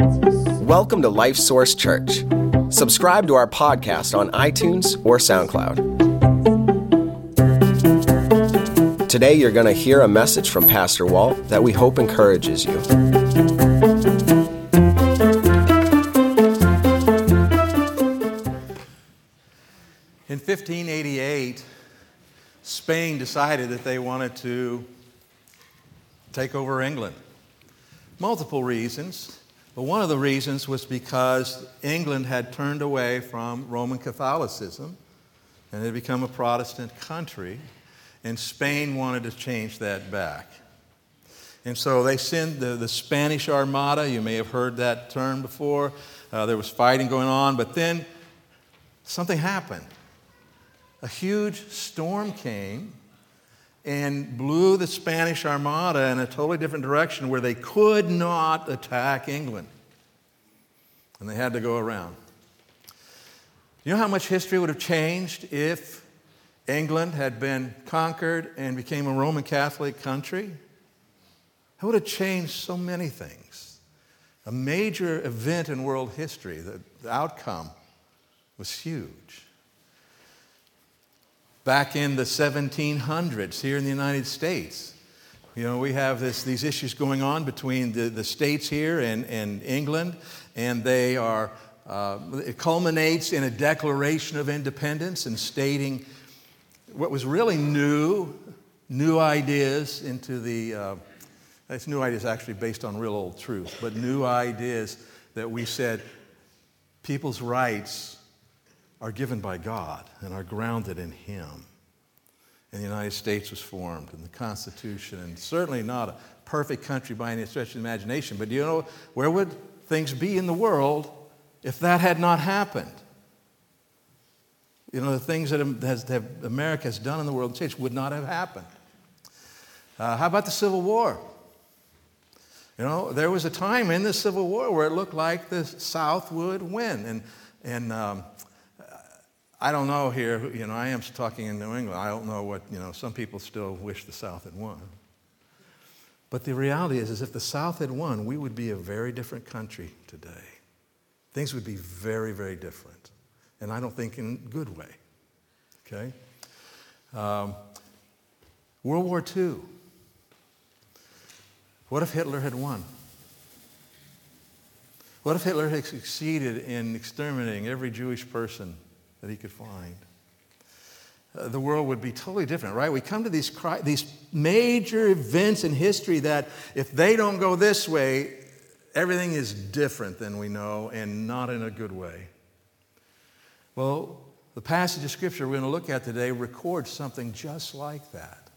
Welcome to Life Source Church. Subscribe to our podcast on iTunes or SoundCloud. Today, you're going to hear a message from Pastor Walt that we hope encourages you. In 1588, Spain decided that they wanted to take over England. Multiple reasons, but one of the reasons was because England had turned away from Roman Catholicism and had become a Protestant country, and Spain wanted to change that back. And so they sent the, the Spanish Armada. You may have heard that term before. Uh, there was fighting going on, but then something happened. A huge storm came and blew the Spanish Armada in a totally different direction where they could not attack England. And they had to go around. You know how much history would have changed if England had been conquered and became a Roman Catholic country? It would have changed so many things. A major event in world history, the, the outcome was huge. Back in the 1700s, here in the United States, you know, we have this, these issues going on between the, the states here and, and England, and they are, uh, it culminates in a declaration of independence and stating what was really new, new ideas into the, uh, it's new ideas actually based on real old truth, but new ideas that we said people's rights are given by God and are grounded in Him. And the United States was formed, and the Constitution, and certainly not a perfect country by any stretch of the imagination. But do you know where would things be in the world if that had not happened? You know, the things that America has done in the world change would not have happened. Uh, how about the Civil War? You know, there was a time in the Civil War where it looked like the South would win. And, and um, I don't know here, you know, I am talking in New England. I don't know what, you know, some people still wish the South had won. But the reality is, is if the South had won, we would be a very different country today. Things would be very, very different. And I don't think in a good way. Okay? Um, World War II. What if Hitler had won? What if Hitler had succeeded in exterminating every Jewish person that he could find. Uh, the world would be totally different, right? We come to these, these major events in history that if they don't go this way, everything is different than we know and not in a good way. Well, the passage of scripture we're going to look at today records something just like that.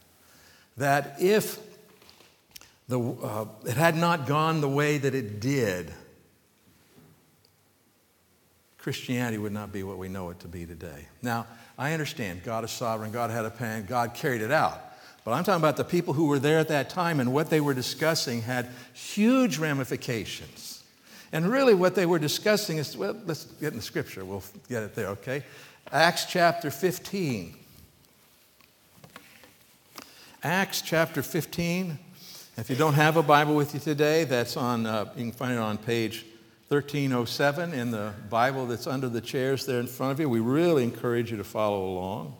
That if the, uh, it had not gone the way that it did, Christianity would not be what we know it to be today. Now, I understand God is sovereign, God had a plan, God carried it out. But I'm talking about the people who were there at that time and what they were discussing had huge ramifications. And really, what they were discussing is well, let's get in the scripture. We'll get it there, okay? Acts chapter 15. Acts chapter 15. If you don't have a Bible with you today, that's on, uh, you can find it on page 1307 in the Bible that's under the chairs there in front of you. We really encourage you to follow along.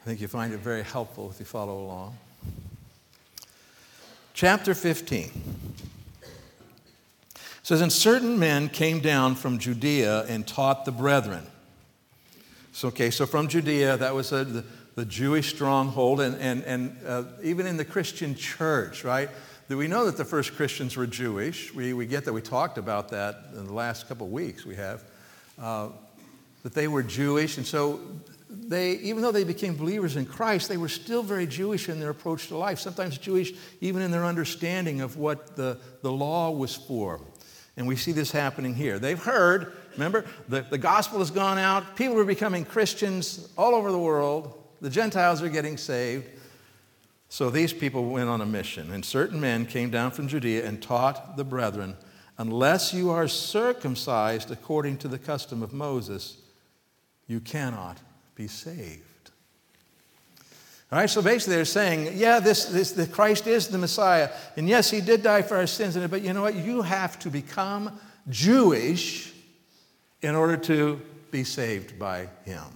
I think you find it very helpful if you follow along. Chapter 15 says, And certain men came down from Judea and taught the brethren. So, okay, so from Judea, that was a, the, the Jewish stronghold, and, and, and uh, even in the Christian church, right? That we know that the first Christians were Jewish. We, we get that. We talked about that in the last couple of weeks. We have. Uh, that they were Jewish. And so they, even though they became believers in Christ, they were still very Jewish in their approach to life, sometimes Jewish even in their understanding of what the, the law was for. And we see this happening here. They've heard, remember, the, the gospel has gone out, people are becoming Christians all over the world, the Gentiles are getting saved. So these people went on a mission, and certain men came down from Judea and taught the brethren, Unless you are circumcised according to the custom of Moses, you cannot be saved. All right, so basically they're saying, yeah, this, this, the Christ is the Messiah, and yes, he did die for our sins, but you know what? You have to become Jewish in order to be saved by him.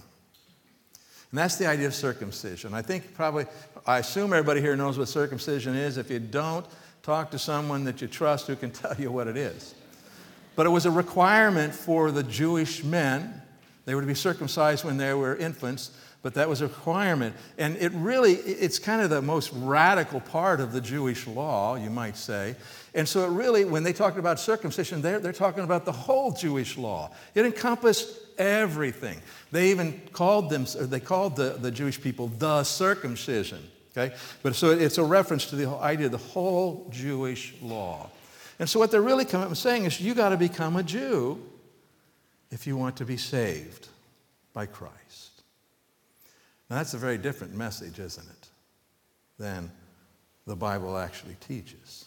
And that's the idea of circumcision. I think probably, I assume everybody here knows what circumcision is. If you don't, talk to someone that you trust who can tell you what it is. But it was a requirement for the Jewish men. They were to be circumcised when they were infants but that was a requirement. And it really, it's kind of the most radical part of the Jewish law, you might say. And so it really, when they talk about circumcision, they're, they're talking about the whole Jewish law. It encompassed everything. They even called them, they called the, the Jewish people the circumcision. Okay? But so it's a reference to the idea of the whole Jewish law. And so what they're really coming, saying is you got to become a Jew if you want to be saved by Christ. Now, that's a very different message, isn't it, than the Bible actually teaches.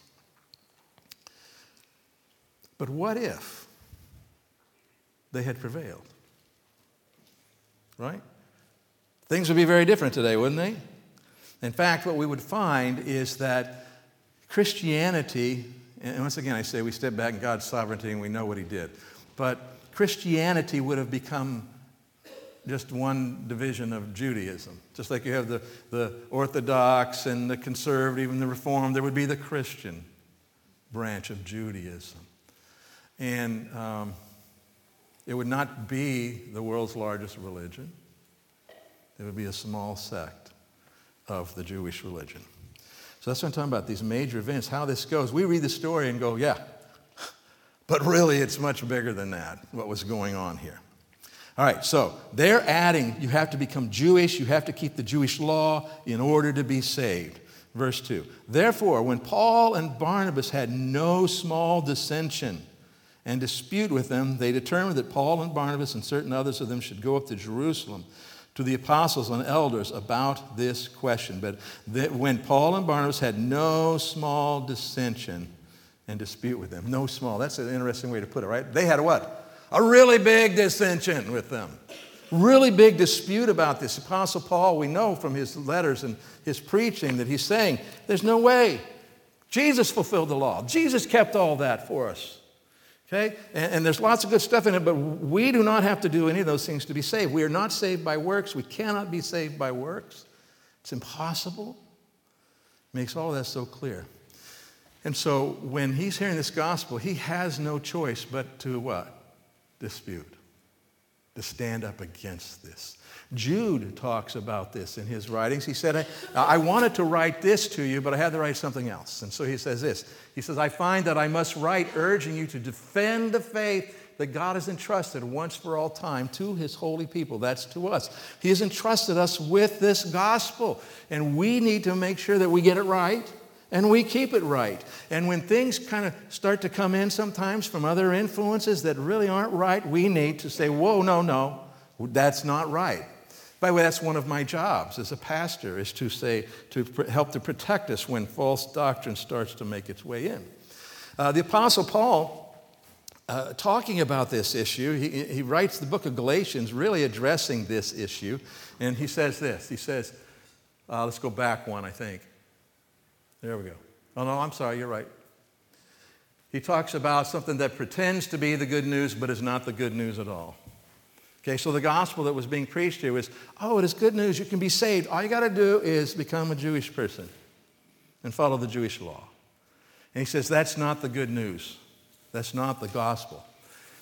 But what if they had prevailed? Right? Things would be very different today, wouldn't they? In fact, what we would find is that Christianity, and once again I say we step back in God's sovereignty and we know what He did, but Christianity would have become just one division of Judaism. Just like you have the, the Orthodox and the conservative and the Reformed, there would be the Christian branch of Judaism. And um, it would not be the world's largest religion, it would be a small sect of the Jewish religion. So that's what I'm talking about, these major events, how this goes. We read the story and go, yeah, but really it's much bigger than that, what was going on here. All right, so they're adding, you have to become Jewish, you have to keep the Jewish law in order to be saved. Verse 2. Therefore, when Paul and Barnabas had no small dissension and dispute with them, they determined that Paul and Barnabas and certain others of them should go up to Jerusalem to the apostles and elders about this question. But when Paul and Barnabas had no small dissension and dispute with them, no small, that's an interesting way to put it, right? They had a what? a really big dissension with them. Really big dispute about this. Apostle Paul, we know from his letters and his preaching that he's saying, there's no way. Jesus fulfilled the law, Jesus kept all that for us. Okay? And, and, there's lots of good stuff in it, but we do not have to do any of those things to be saved. We are not saved by works. We cannot be saved by works. It's impossible. It Makes all that so clear. And so when he's hearing this gospel, he has no choice but to what? dispute, to stand up against this. Jude talks about this in his writings. He said, I, I, wanted to write this to you, but I had to write something else. And so he says this He says, I find that I must write urging you to defend the faith that God has entrusted once for all time to his holy people. That's to us. He has entrusted us with this gospel, and we need to make sure that we get it right and we keep it right. And when things kind of start to come in sometimes from other influences that really aren't right, we need to say, whoa, no, no, that's not right. By the way, that's one of my jobs as a pastor, is to say, to help to protect us when false doctrine starts to make its way in. Uh, the Apostle Paul, uh, talking about this issue, he, he writes the book of Galatians really addressing this issue, and he says this. He says, uh, let's go back one, I think. There we go. Oh, no, I'm sorry, you're right. He talks about something that pretends to be the good news, but is not the good news at all. Okay, so the gospel that was being preached here was oh, it is good news. You can be saved. All you got to do is become a Jewish person and follow the Jewish law. And he says that's not the good news. That's not the gospel.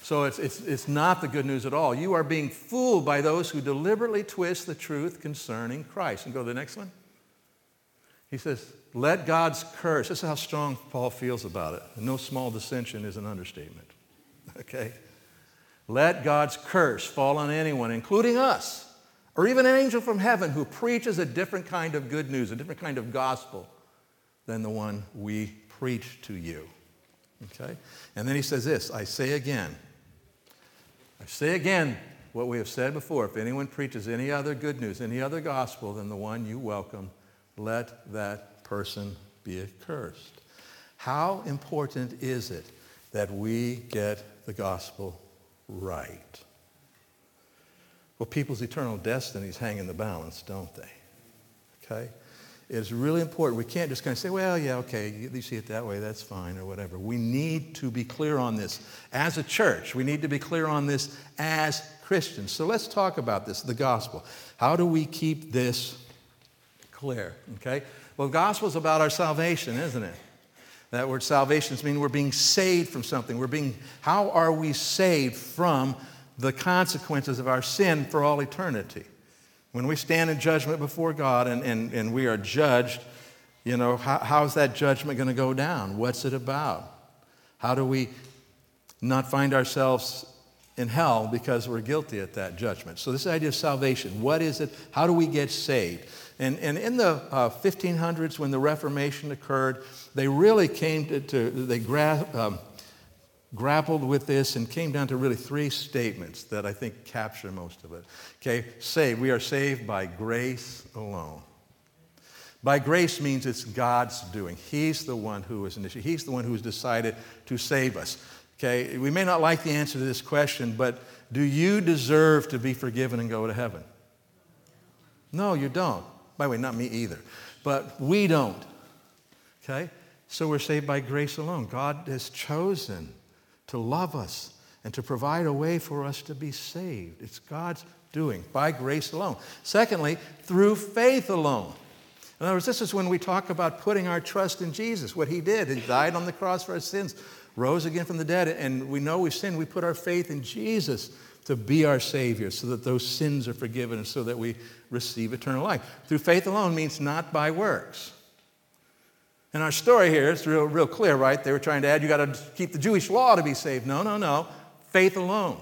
So it's, it's, it's not the good news at all. You are being fooled by those who deliberately twist the truth concerning Christ. And go to the next one. He says, let God's curse, this is how strong Paul feels about it. no small dissension is an understatement. Okay? Let God's curse fall on anyone, including us, or even an angel from heaven who preaches a different kind of good news, a different kind of gospel than the one we preach to you. Okay? And then he says this I say again, I say again what we have said before. If anyone preaches any other good news, any other gospel than the one you welcome, let that person be accursed. How important is it that we get the gospel right? Well, people's eternal destinies hang in the balance, don't they? Okay? It's really important. We can't just kind of say, well, yeah, okay, you see it that way, that's fine, or whatever. We need to be clear on this as a church. We need to be clear on this as Christians. So let's talk about this the gospel. How do we keep this clear? Okay? Well, the gospel is about our salvation, isn't it? That word salvation means we're being saved from something. We're being, how are we saved from the consequences of our sin for all eternity? When we stand in judgment before God and, and, and we are judged, you know, how, how's that judgment going to go down? What's it about? How do we not find ourselves in hell because we're guilty at that judgment? So, this idea of salvation what is it? How do we get saved? And, and in the uh, 1500s, when the Reformation occurred, they really came to, to they gra- um, grappled with this and came down to really three statements that I think capture most of it. Okay, saved. We are saved by grace alone. By grace means it's God's doing. He's the one who is initiated. He's the one who has decided to save us. Okay, we may not like the answer to this question, but do you deserve to be forgiven and go to heaven? No, you don't. By the way, not me either. But we don't. Okay? So we're saved by grace alone. God has chosen to love us and to provide a way for us to be saved. It's God's doing by grace alone. Secondly, through faith alone. In other words, this is when we talk about putting our trust in Jesus, what He did. He died on the cross for our sins, rose again from the dead, and we know we've sinned. We put our faith in Jesus to be our Savior so that those sins are forgiven and so that we receive eternal life. Through faith alone means not by works. And our story here is real, real clear, right? They were trying to add, you got to keep the Jewish law to be saved. No, no, no. Faith alone.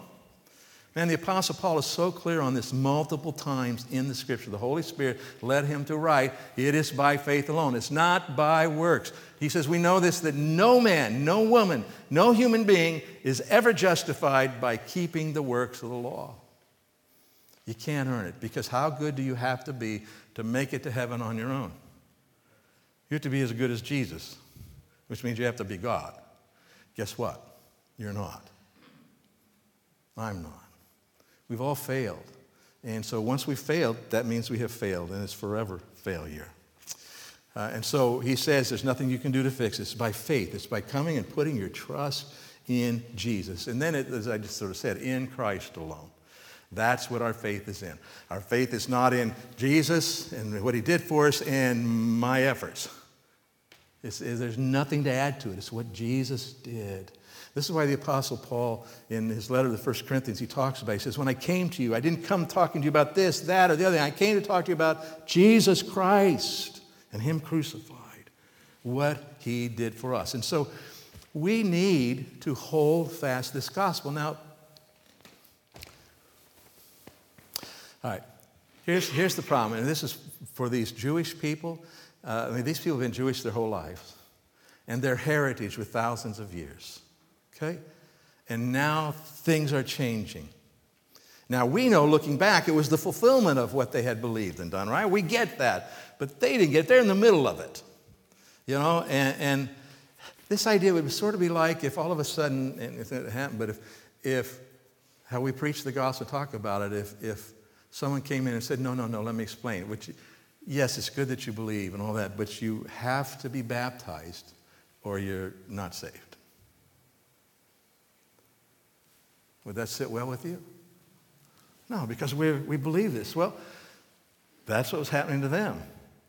Man, the Apostle Paul is so clear on this multiple times in the scripture. The Holy Spirit led him to write, it is by faith alone. It's not by works. He says, We know this that no man, no woman, no human being is ever justified by keeping the works of the law. You can't earn it because how good do you have to be to make it to heaven on your own? You have to be as good as Jesus, which means you have to be God. Guess what? You're not. I'm not. We've all failed. And so once we've failed, that means we have failed, and it's forever failure. Uh, and so he says there's nothing you can do to fix it. It's by faith, it's by coming and putting your trust in Jesus. And then, it, as I just sort of said, in Christ alone. That's what our faith is in. Our faith is not in Jesus and what he did for us and my efforts. It's, it's, there's nothing to add to it. It's what Jesus did. This is why the Apostle Paul, in his letter to the 1 Corinthians, he talks about, he says, When I came to you, I didn't come talking to you about this, that, or the other thing. I came to talk to you about Jesus Christ and Him crucified, what He did for us. And so we need to hold fast this gospel. Now, all right, here's, here's the problem, and this is for these Jewish people. Uh, I mean, these people have been Jewish their whole lives, and their heritage with thousands of years. Okay? And now things are changing. Now we know, looking back, it was the fulfillment of what they had believed and done, right? We get that. But they didn't get. They're in the middle of it. You know, and, and this idea would sort of be like if all of a sudden, and if it happened, but if, if how we preach the gospel, talk about it, if, if someone came in and said, no, no, no, let me explain. Which, yes, it's good that you believe and all that, but you have to be baptized or you're not saved. Would that sit well with you? No, because we we believe this. Well, that's what was happening to them.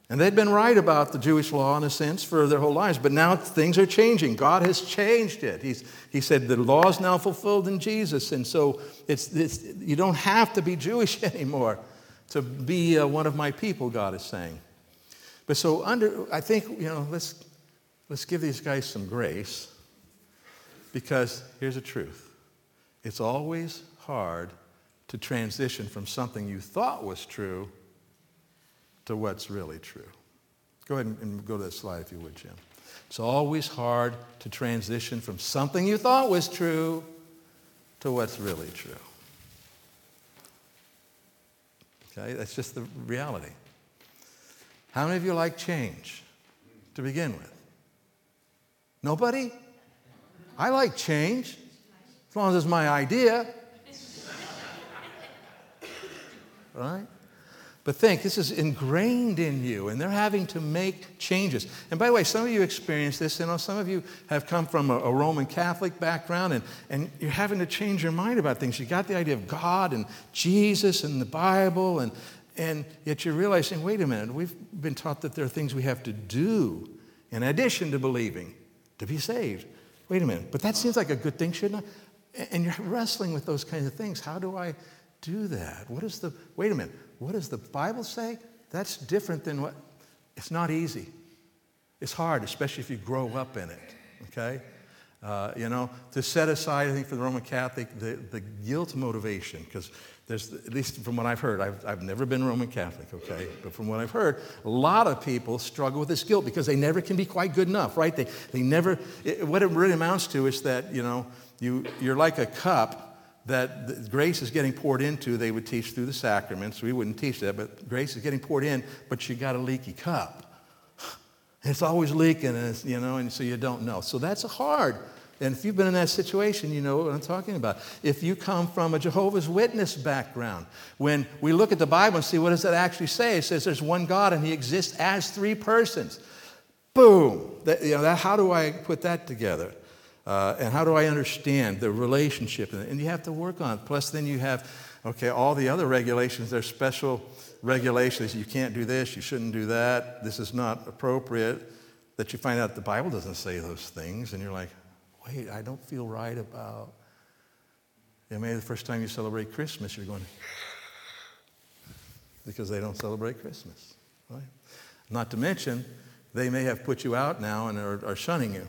And they'd been right about the Jewish law in a sense for their whole lives, but now things are changing. God has changed it. He's, he said the law is now fulfilled in Jesus, and so it's, it's, you don't have to be Jewish anymore to be uh, one of my people, God is saying. But so under, I think, you know, let's, let's give these guys some grace because here's the truth. It's always hard to transition from something you thought was true to what's really true. Go ahead and go to that slide if you would, Jim. It's always hard to transition from something you thought was true to what's really true. Okay, that's just the reality. How many of you like change to begin with? Nobody? I like change long as it's my idea. right? But think, this is ingrained in you, and they're having to make changes. And by the way, some of you experience this. You know, some of you have come from a, a, Roman Catholic background, and, and you're having to change your mind about things. You got the idea of God and Jesus and the Bible, and, and yet you're realizing, wait a minute, we've been taught that there are things we have to do in addition to believing to be saved. Wait a minute, but that seems like a good thing, shouldn't it? And you're wrestling with those kinds of things. How do I do that? What is the, wait a minute, what does the Bible say? That's different than what, it's not easy. It's hard, especially if you grow up in it, okay? Uh, you know, to set aside, I think, for the Roman Catholic, the, the guilt motivation, because there's, at least from what I've heard, I've, I've never been Roman Catholic, okay? But from what I've heard, a lot of people struggle with this guilt because they never can be quite good enough, right? They, they never, it, what it really amounts to is that, you know, you, you're like a cup that grace is getting poured into, they would teach through the sacraments. We wouldn't teach that, but grace is getting poured in, but you got a leaky cup. It's always leaking, and you know, and so you don't know. So that's hard. And if you've been in that situation, you know what I'm talking about. If you come from a Jehovah's Witness background, when we look at the Bible and see what does that actually say, it says there's one God and He exists as three persons. Boom. That, you know, that, how do I put that together? Uh, and how do I understand the relationship? And you have to work on it. Plus, then you have, okay, all the other regulations. There's special regulations. You can't do this, you shouldn't do that, this is not appropriate. That you find out the Bible doesn't say those things, and you're like, wait, I don't feel right about. Yeah, maybe the first time you celebrate Christmas, you're going, because they don't celebrate Christmas, right? Not to mention, they may have put you out now and are, are shunning you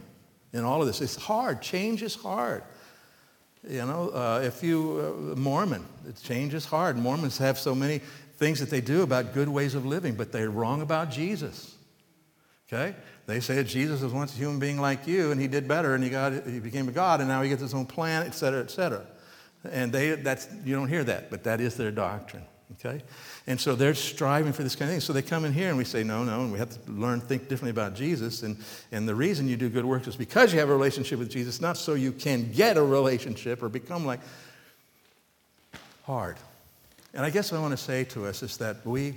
in all of this. It's hard. Change is hard. You know, uh, if you, uh, Mormon, change is hard. Mormons have so many things that they do about good ways of living, but they're wrong about Jesus. Okay? They say Jesus was once a human being like you, and he did better, and he, got, he became a God, and now he gets his own plan, et cetera, et cetera. And they, that's, you don't hear that, but that is their doctrine. Okay? And so they're striving for this kind of thing. So they come in here and we say, no, no, and we have to learn, think differently about Jesus. And, and the reason you do good works is because you have a relationship with Jesus, not so you can get a relationship or become like hard. And I guess what I want to say to us is that we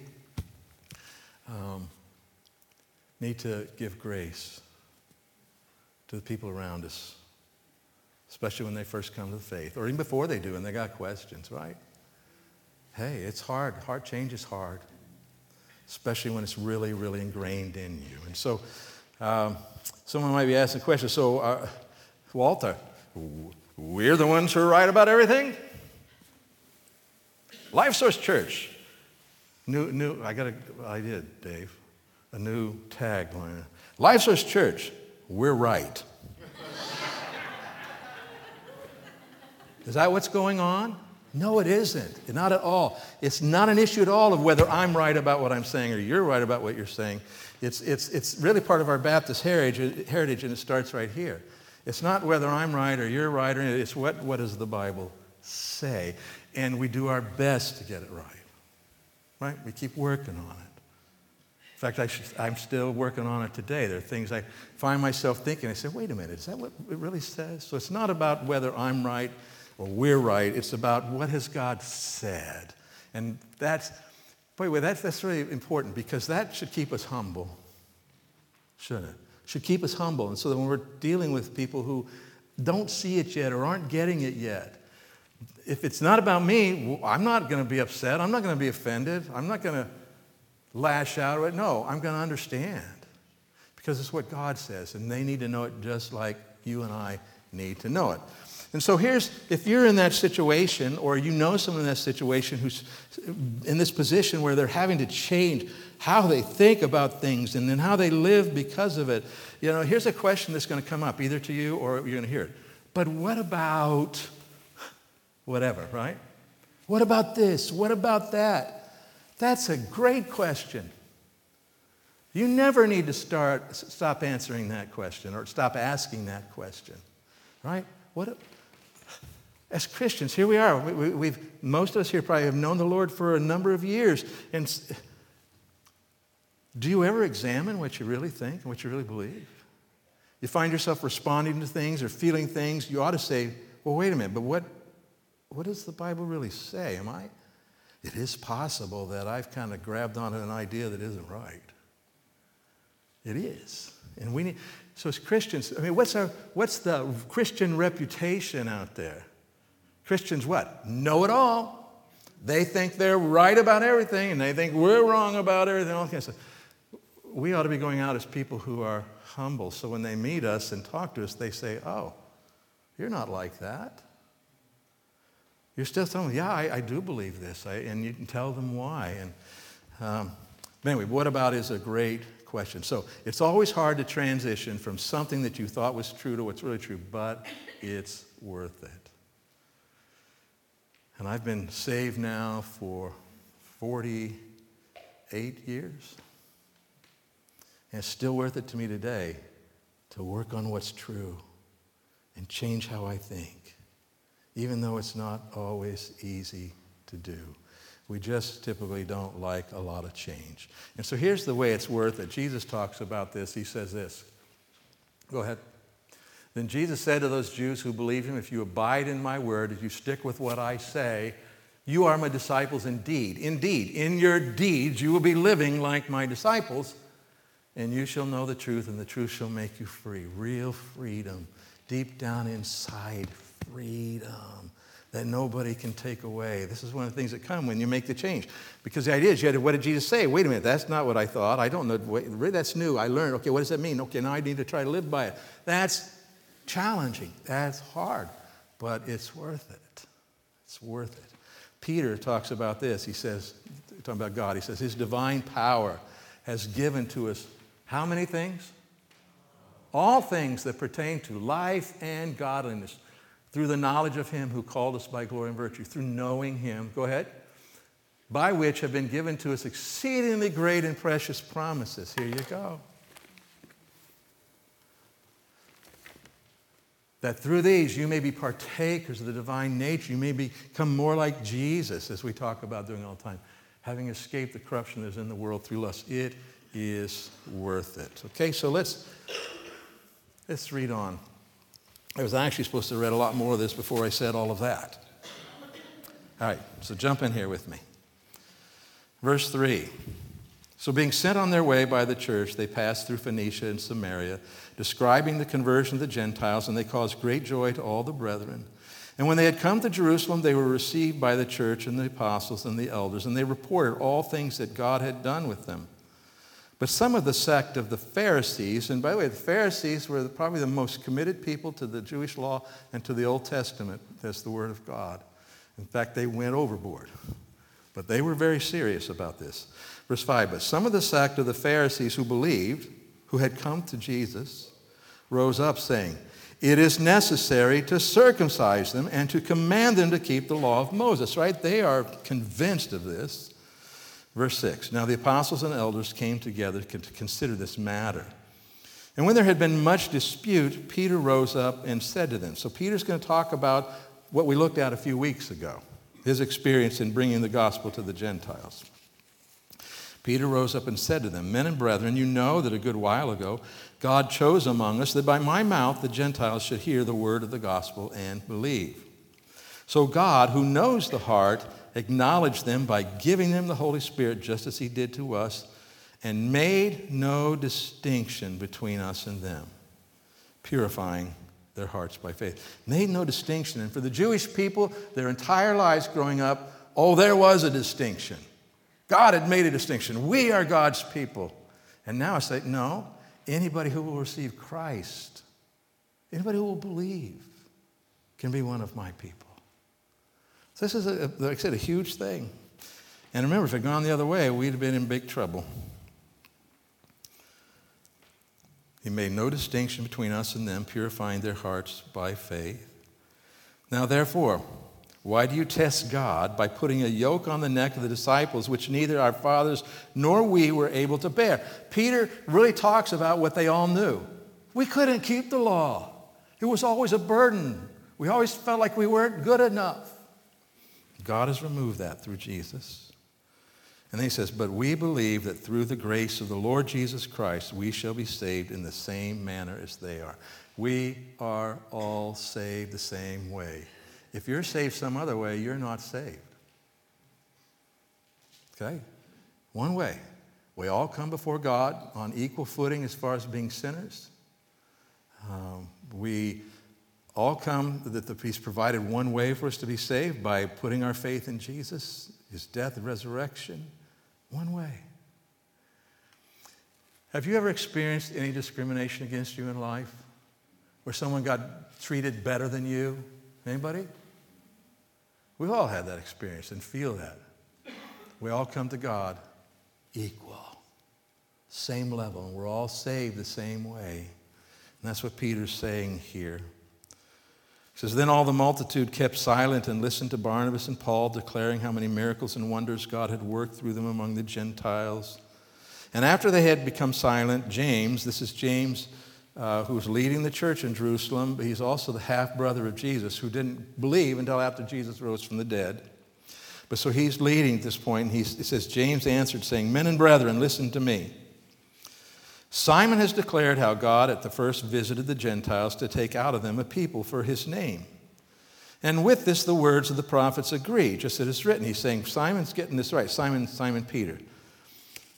um, need to give grace to the people around us, especially when they first come to the faith, or even before they do and they got questions, right? Hey, it's hard. Heart change is hard, especially when it's really, really ingrained in you. And so, um, someone might be asking the question so, uh, Walter, we're the ones who are right about everything? Life Source Church. New, new, I got a, I did, Dave, a new tagline. Life Source Church, we're right. Is that what's going on? No, it isn't. Not at all. It's not an issue at all of whether I'm right about what I'm saying or you're right about what you're saying. It's, it's, it's really part of our Baptist heritage, heritage, and it starts right here. It's not whether I'm right or you're right, or it's what, what does the Bible say? And we do our best to get it right. Right? We keep working on it. In fact, I I'm still working on it today. There are things I find myself thinking. I say, wait a minute, is that what it really says? So it's not about whether I'm right or we're right. It's about what has God said. And that's, boy, that's, that's really important because that should keep us humble, shouldn't it? Should keep us humble. And so that when we're dealing with people who don't see it yet or aren't getting it yet, if it's not about me, I'm not going to be upset. I'm not going to be offended. I'm not going to lash out. At it. No, I'm going to understand because it's what God says, and they need to know it just like you and I need to know it. And so here's, if you're in that situation or you know someone in that situation who's in this position where they're having to change how they think about things and then how they live because of it, you know, here's a question that's going to come up either to you or you're going to hear it. But what about whatever, right? What about this? What about that? That's a great question. You never need to start, stop answering that question or stop asking that question, right? What, as Christians, here we are. We, have most of us here probably have known the Lord for a number of years. And do you ever examine what you really think and what you really believe? You find yourself responding to things or feeling things, you ought to say, well, wait a minute, but what, what does the Bible really say? Am I? it is possible that I've kind of grabbed onto an idea that isn't right. It is. And we need, so as Christians, I mean, what's, our, what's the Christian reputation out there? Christians what? Know it all. They think they're right about everything and they think we're wrong about everything. All kinds of We ought to be going out as people who are humble. So when they meet us and talk to us, they say, Oh, you're not like that. You're still telling them, Yeah, I, I do believe this. I, and you can tell them why. And um, anyway, what about is a great question. So it's always hard to transition from something that you thought was true to what's really true, but it's worth it. And I've been saved now for 48 years. And it's still worth it to me today to work on what's true and change how I think, even though it's not always easy to do. We just typically don't like a lot of change. And so here's the way it's worth it. Jesus talks about this. He says this. Go ahead. Then Jesus said to those Jews who believed him, If you abide in my word, if you stick with what I say, you are my disciples indeed. Indeed, in your deeds, you will be living like my disciples, and you shall know the truth, and the truth shall make you free. Real freedom, deep down inside, freedom that nobody can take away. This is one of the things that come when you make the change. Because the idea is, you had to, what did Jesus say? Wait a minute, that's not what I thought. I don't know. Wait, that's new. I learned. Okay, what does that mean? Okay, now I need to try to live by it. That's challenging. That's hard. But it's worth it. It's worth it. Peter talks about this. He says, talking about God, he says, His divine power has given to us how many things? All things that pertain to life and godliness through the knowledge of him who called us by glory and virtue, through knowing him, go ahead, by which have been given to us exceedingly great and precious promises. Here you go. That through these you may be partakers of the divine nature. You may become more like Jesus, as we talk about doing all the time, having escaped the corruption that is in the world through lust. It is worth it. Okay, so let's, let's read on. I was actually supposed to read a lot more of this before I said all of that. All right, so jump in here with me. Verse 3. So, being sent on their way by the church, they passed through Phoenicia and Samaria, describing the conversion of the Gentiles, and they caused great joy to all the brethren. And when they had come to Jerusalem, they were received by the church and the apostles and the elders, and they reported all things that God had done with them. But some of the sect of the Pharisees, and by the way, the Pharisees were probably the most committed people to the Jewish law and to the Old Testament as the Word of God. In fact, they went overboard. But they were very serious about this. Verse 5 But some of the sect of the Pharisees who believed, who had come to Jesus, rose up, saying, It is necessary to circumcise them and to command them to keep the law of Moses, right? They are convinced of this. Verse 6 Now the apostles and elders came together to consider this matter. And when there had been much dispute, Peter rose up and said to them. So Peter's going to talk about what we looked at a few weeks ago his experience in bringing the gospel to the Gentiles. Peter rose up and said to them, Men and brethren, you know that a good while ago God chose among us that by my mouth the Gentiles should hear the word of the gospel and believe. So God, who knows the heart, acknowledged them by giving them the Holy Spirit just as He did to us, and made no distinction between us and them, purifying their hearts by faith. Made no distinction. And for the Jewish people, their entire lives growing up, oh, there was a distinction. God had made a distinction. We are God's people. And now I say, no, anybody who will receive Christ, anybody who will believe, can be one of my people. This is, a, like I said, a huge thing. And remember, if it had gone the other way, we'd have been in big trouble. He made no distinction between us and them, purifying their hearts by faith. Now, therefore, why do you test God by putting a yoke on the neck of the disciples, which neither our fathers nor we were able to bear? Peter really talks about what they all knew. We couldn't keep the law, it was always a burden. We always felt like we weren't good enough. God has removed that through Jesus. And then he says, But we believe that through the grace of the Lord Jesus Christ, we shall be saved in the same manner as they are. We are all saved the same way. If you're saved some other way, you're not saved. Okay? One way. We all come before God on equal footing as far as being sinners. Um, we all come that the, He's provided one way for us to be saved by putting our faith in Jesus, His death and resurrection. One way. Have you ever experienced any discrimination against you in life? Where someone got treated better than you? Anybody? We've all had that experience and feel that. We all come to God equal, same level, and we're all saved the same way. And that's what Peter's saying here. He says, Then all the multitude kept silent and listened to Barnabas and Paul, declaring how many miracles and wonders God had worked through them among the Gentiles. And after they had become silent, James, this is James uh, who was leading the church in Jerusalem, but he's also the half brother of Jesus, who didn't believe until after Jesus rose from the dead. But so he's leading at this point, and he says, James answered, saying, Men and brethren, listen to me. Simon has declared how God at the first visited the Gentiles to take out of them a people for his name. And with this, the words of the prophets agree, just as it's written. He's saying, Simon's getting this right, Simon, Simon Peter.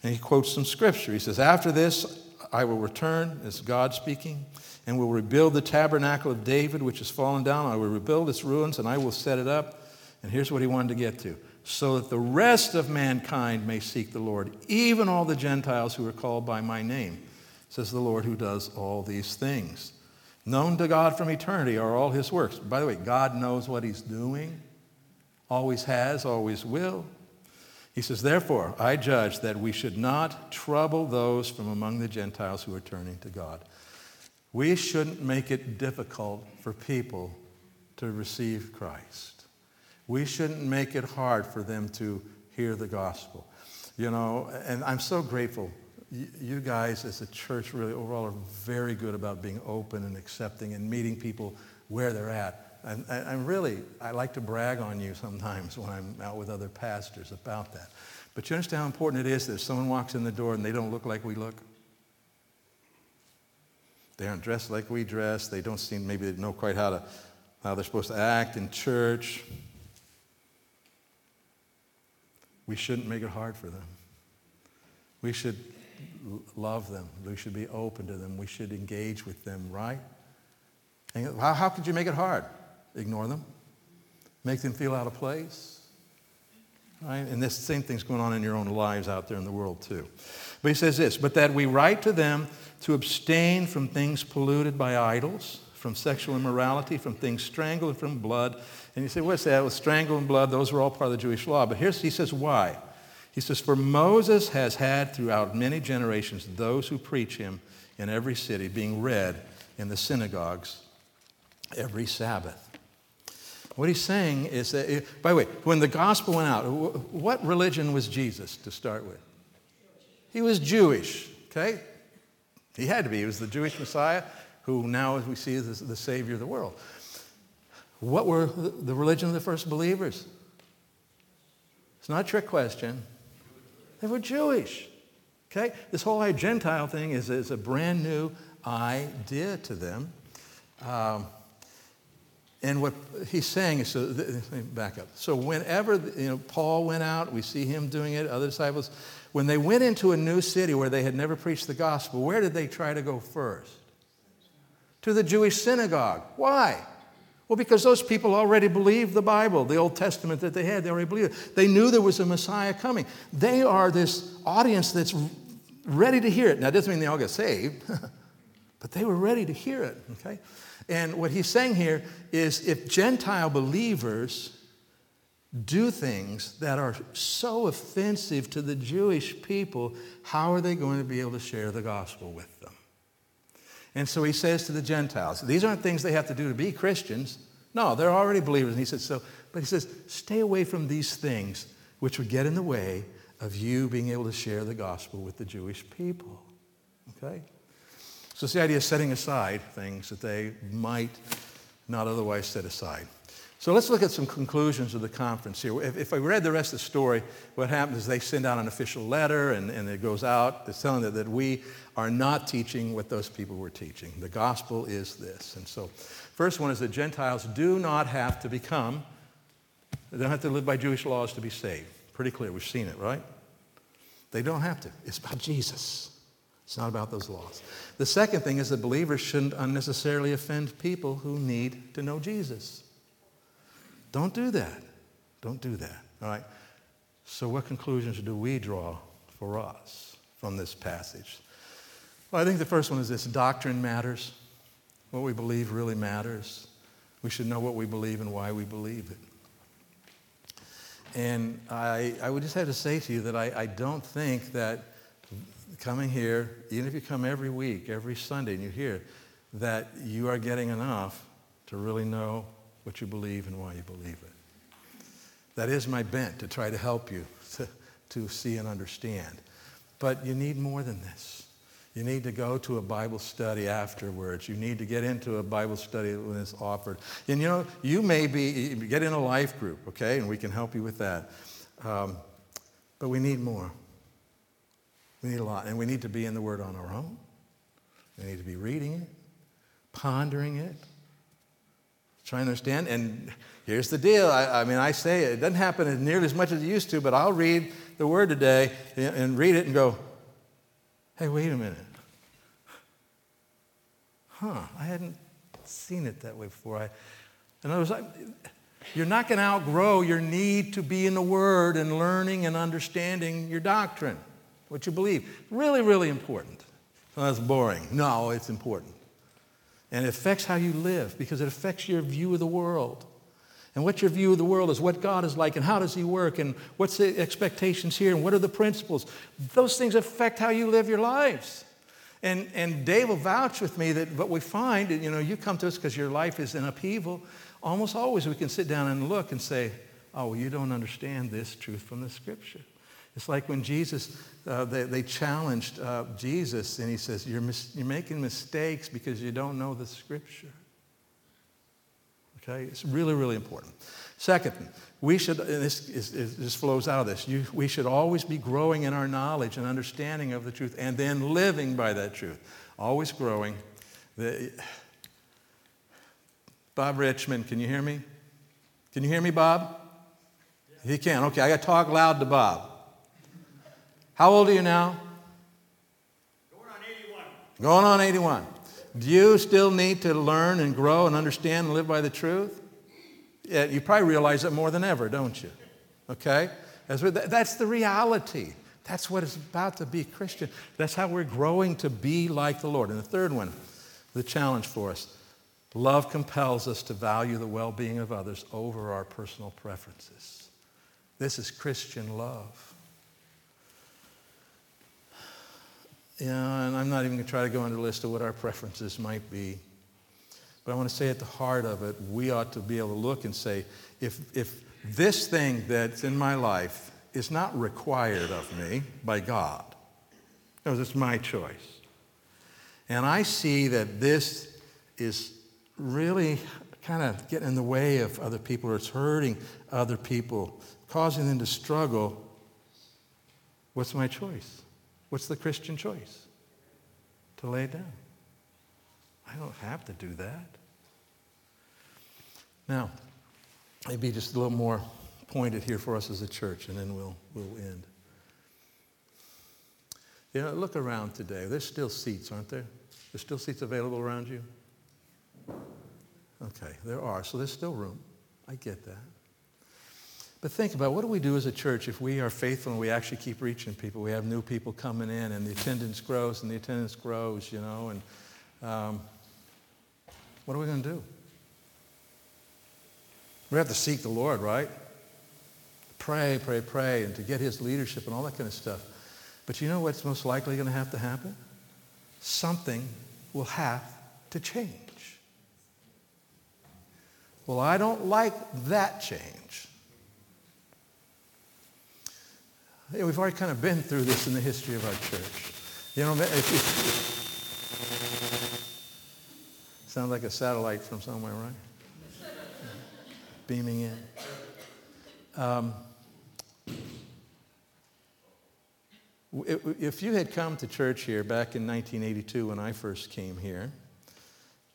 And he quotes some scripture. He says, After this, I will return, as God speaking, and will rebuild the tabernacle of David, which has fallen down. I will rebuild its ruins, and I will set it up. And here's what he wanted to get to so that the rest of mankind may seek the Lord, even all the Gentiles who are called by my name, says the Lord who does all these things. Known to God from eternity are all his works. By the way, God knows what he's doing, always has, always will. He says, Therefore, I judge that we should not trouble those from among the Gentiles who are turning to God. We shouldn't make it difficult for people to receive Christ. We shouldn't make it hard for them to hear the gospel. You know, and I'm so grateful. You guys, as a church, really overall are very good about being open and accepting and meeting people where they're at. And I'm really, I like to brag on you sometimes when I'm out with other pastors about that. But you understand how important it is that if someone walks in the door and they don't look like we look? They aren't dressed like we dress. They don't seem, maybe they know quite how, to, how they're supposed to act in church. We shouldn't make it hard for them. We should love them. We should be open to them. We should engage with them, right? And how, how could you make it hard? Ignore them. Make them feel out of place. Right? And this same thing's going on in your own lives out there in the world too. But he says this, but that we write to them to abstain from things polluted by idols, from sexual immorality, from things strangled, and from blood. And you say, what's that? Well, strangle and blood, those were all part of the Jewish law. But here's, he says, why? He says, For Moses has had throughout many generations those who preach him in every city, being read in the synagogues every Sabbath. What he's saying is that, by the way, when the gospel went out, what religion was Jesus to start with? He was Jewish, okay? He had to be. He was the Jewish Messiah who now, as we see, is the Savior of the world. What were the religion of the first believers? It's not a trick question. They were Jewish. Okay? This whole Gentile thing is, is a brand new idea to them. Um, and what he's saying is, so back up. So whenever you know, Paul went out, we see him doing it, other disciples, when they went into a new city where they had never preached the gospel, where did they try to go first? To the Jewish synagogue. Why? Well, because those people already believed the Bible, the Old Testament that they had, they already believed it. They knew there was a Messiah coming. They are this audience that's ready to hear it. Now, it doesn't mean they all get saved, but they were ready to hear it, okay? And what he's saying here is if Gentile believers do things that are so offensive to the Jewish people, how are they going to be able to share the gospel with them? And so he says to the Gentiles, these aren't things they have to do to be Christians. No, they're already believers. And he says, so, but he says, stay away from these things which would get in the way of you being able to share the gospel with the Jewish people. Okay? So it's the idea of setting aside things that they might not otherwise set aside. So let's look at some conclusions of the conference here. If, if I read the rest of the story, what happens is they send out an official letter and, and it goes out. It's telling them that we are not teaching what those people were teaching. The gospel is this. And so, first one is that Gentiles do not have to become, they don't have to live by Jewish laws to be saved. Pretty clear. We've seen it, right? They don't have to. It's about Jesus. It's not about those laws. The second thing is that believers shouldn't unnecessarily offend people who need to know Jesus. Don't do that. Don't do that. All right? So, what conclusions do we draw for us from this passage? Well, I think the first one is this doctrine matters. What we believe really matters. We should know what we believe and why we believe it. And I, I would just have to say to you that I, I don't think that coming here, even if you come every week, every Sunday, and you hear that you are getting enough to really know what you believe and why you believe it. That is my bent to try to help you to, to see and understand. But you need more than this. You need to go to a Bible study afterwards. You need to get into a Bible study when it's offered. And you know, you may be, get in a life group, okay, and we can help you with that. Um, but we need more. We need a lot. And we need to be in the Word on our own. We need to be reading it, pondering it, trying to understand. And here's the deal I, I mean, I say it, it doesn't happen as nearly as much as it used to, but I'll read the Word today and, and read it and go, Hey, wait a minute. Huh, I hadn't seen it that way before. I, in other words, you're not going to outgrow your need to be in the Word and learning and understanding your doctrine, what you believe. Really, really important. That's boring. No, it's important. And it affects how you live because it affects your view of the world. And what your view of the world is, what God is like, and how does He work, and what's the expectations here, and what are the principles. Those things affect how you live your lives. And, and Dave will vouch with me that what we find, you know, you come to us because your life is in upheaval. Almost always we can sit down and look and say, oh, you don't understand this truth from the scripture. It's like when Jesus, uh, they, they, challenged uh, Jesus, and he says, you're, mis- you're making mistakes because you don't know the scripture. Okay, it's really, really important. Second, we should, and this, is, this flows out of this, you, we should always be growing in our knowledge and understanding of the truth and then living by that truth. Always growing. The, Bob Richmond, can you hear me? Can you hear me, Bob? He can. Okay, I got to talk loud to Bob. How old are you now? Going on 81. Going on 81. Do you still need to learn and grow and understand and live by the truth? Yeah, you probably realize it more than ever, don't you? Okay? That's the reality. That's what it's about to be Christian. That's how we're growing to be like the Lord. And the third one, the challenge for us love compels us to value the well being of others over our personal preferences. This is Christian love. Yeah, and I'm not even going to try to go into a list of what our preferences might be. But I want to say at the heart of it, we ought to be able to look and say, if, if this thing that's in my life is not required of me by God, because it's my choice, and I see that this is really kind of getting in the way of other people or it's hurting other people, causing them to struggle, what's my choice? What's the Christian choice? To lay down. I don't have to do that. Now, maybe just a little more pointed here for us as a church, and then we'll, we'll end. You know, look around today. There's still seats, aren't there? There's still seats available around you? Okay, there are. So there's still room. I get that. But think about what do we do as a church if we are faithful and we actually keep reaching people? We have new people coming in and the attendance grows and the attendance grows, you know, and um, what are we going to do? We have to seek the Lord, right? Pray, pray, pray, and to get his leadership and all that kind of stuff. But you know what's most likely going to have to happen? Something will have to change. Well, I don't like that change. We've already kind of been through this in the history of our church. You know, if, sounds like a satellite from somewhere, right? Beaming in. Um, if you had come to church here back in 1982 when I first came here,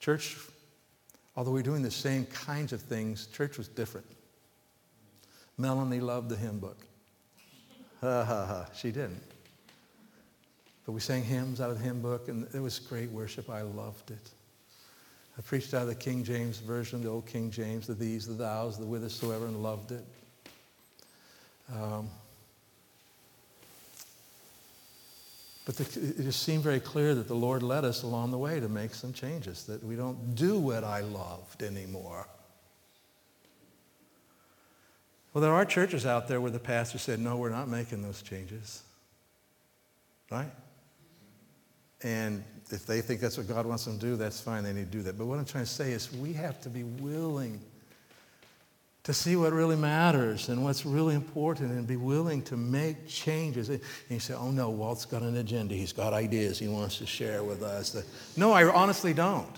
church, although we are doing the same kinds of things, church was different. Melanie loved the hymn book. Ha ha ha. She didn't. But we sang hymns out of the hymn book, and it was great worship. I loved it. I preached out of the King James version, the old King James, the these, the thous, the whithersoever, and loved it. Um, but the, it just seemed very clear that the Lord led us along the way to make some changes, that we don't do what I loved anymore. Well, there are churches out there where the pastor said, no, we're not making those changes. Right? And if they think that's what God wants them to do, that's fine. They need to do that. But what I'm trying to say is we have to be willing to see what really matters and what's really important and be willing to make changes. And you say, oh no, Walt's got an agenda. He's got ideas he wants to share with us. No, I honestly don't.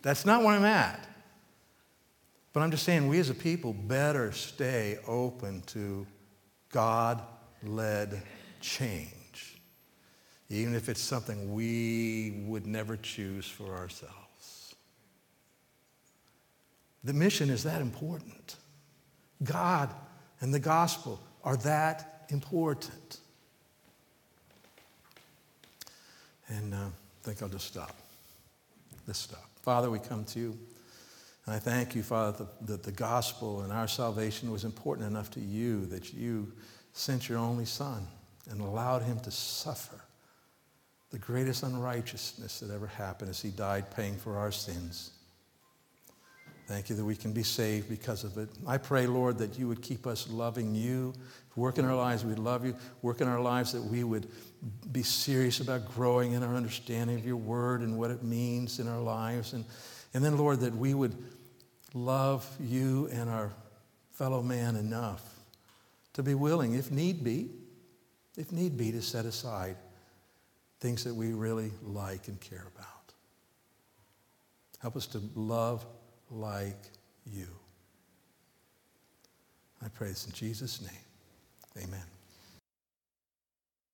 That's not where I'm at. But I'm just saying, we as a people better stay open to God led change even if it's something we would never choose for ourselves. The mission is that important. God and the gospel are that important. And uh, I think I'll just stop. Let's stop. Father, we come to you. And I thank you, Father, that, the gospel and our salvation was important enough to you that you sent your only Son and allowed him to suffer the greatest unrighteousness that ever happened as he died paying for our sins. Thank you that we can be saved because of it. I pray, Lord, that you would keep us loving you. Work in our lives, we'd love you. Work in our lives that we would be serious about growing in our understanding of your word and what it means in our lives. And, and then, Lord, that we would love you and our fellow man enough to be willing, if need be, if need be, to set aside things that we really like and care about. Help us to love like you. I pray this in Jesus' name. Amen.